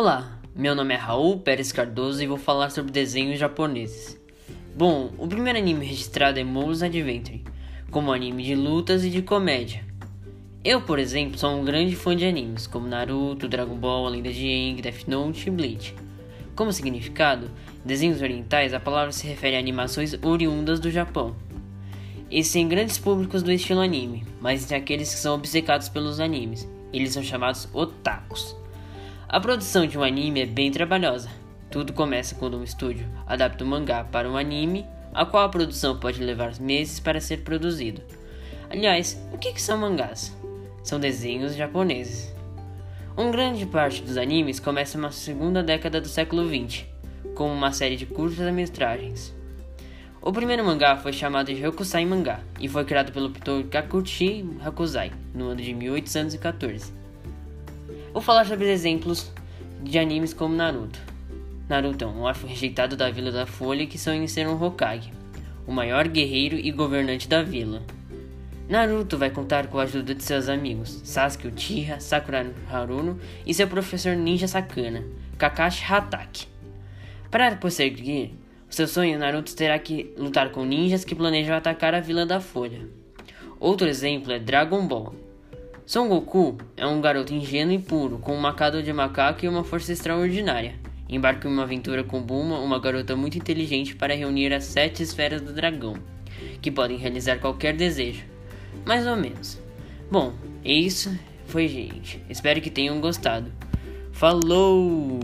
Olá, meu nome é Raul Pérez Cardoso e vou falar sobre desenhos japoneses. Bom, o primeiro anime registrado é Mo's Adventure, como anime de lutas e de comédia. Eu, por exemplo, sou um grande fã de animes, como Naruto, Dragon Ball, A Lenda de Aang, Death Note e Bleach. Como significado, desenhos orientais, a palavra se refere a animações oriundas do Japão. Existem grandes públicos do estilo anime, mas tem aqueles que são obcecados pelos animes. Eles são chamados otakus. A produção de um anime é bem trabalhosa. Tudo começa quando um estúdio adapta um mangá para um anime, a qual a produção pode levar meses para ser produzido. Aliás, o que, são mangás? São desenhos japoneses. Uma grande parte dos animes começa na segunda década do século XX, como uma série de curtas-metragens. O primeiro mangá foi chamado de Hokusai Mangá e foi criado pelo pintor Kakuchi Hakusai no ano de 1814. Vou falar sobre exemplos de animes como Naruto. Naruto é um órfão rejeitado da Vila da Folha que sonha em ser um Hokage, o maior guerreiro e governante da vila. Naruto vai contar com a ajuda de seus amigos Sasuke Uchiha, Sakura Haruno e seu professor ninja Sakana, Kakashi Hatake. Para prosseguir seu sonho, Naruto terá que lutar com ninjas que planejam atacar a Vila da Folha. Outro exemplo é Dragon Ball. Son Goku é um garoto ingênuo e puro, com um macado de macaco e uma força extraordinária. Embarca em uma aventura com Bulma, uma garota muito inteligente, para reunir as sete esferas do dragão, que podem realizar qualquer desejo. Mais ou menos. Bom, é isso foi, gente. Espero que tenham gostado. Falou!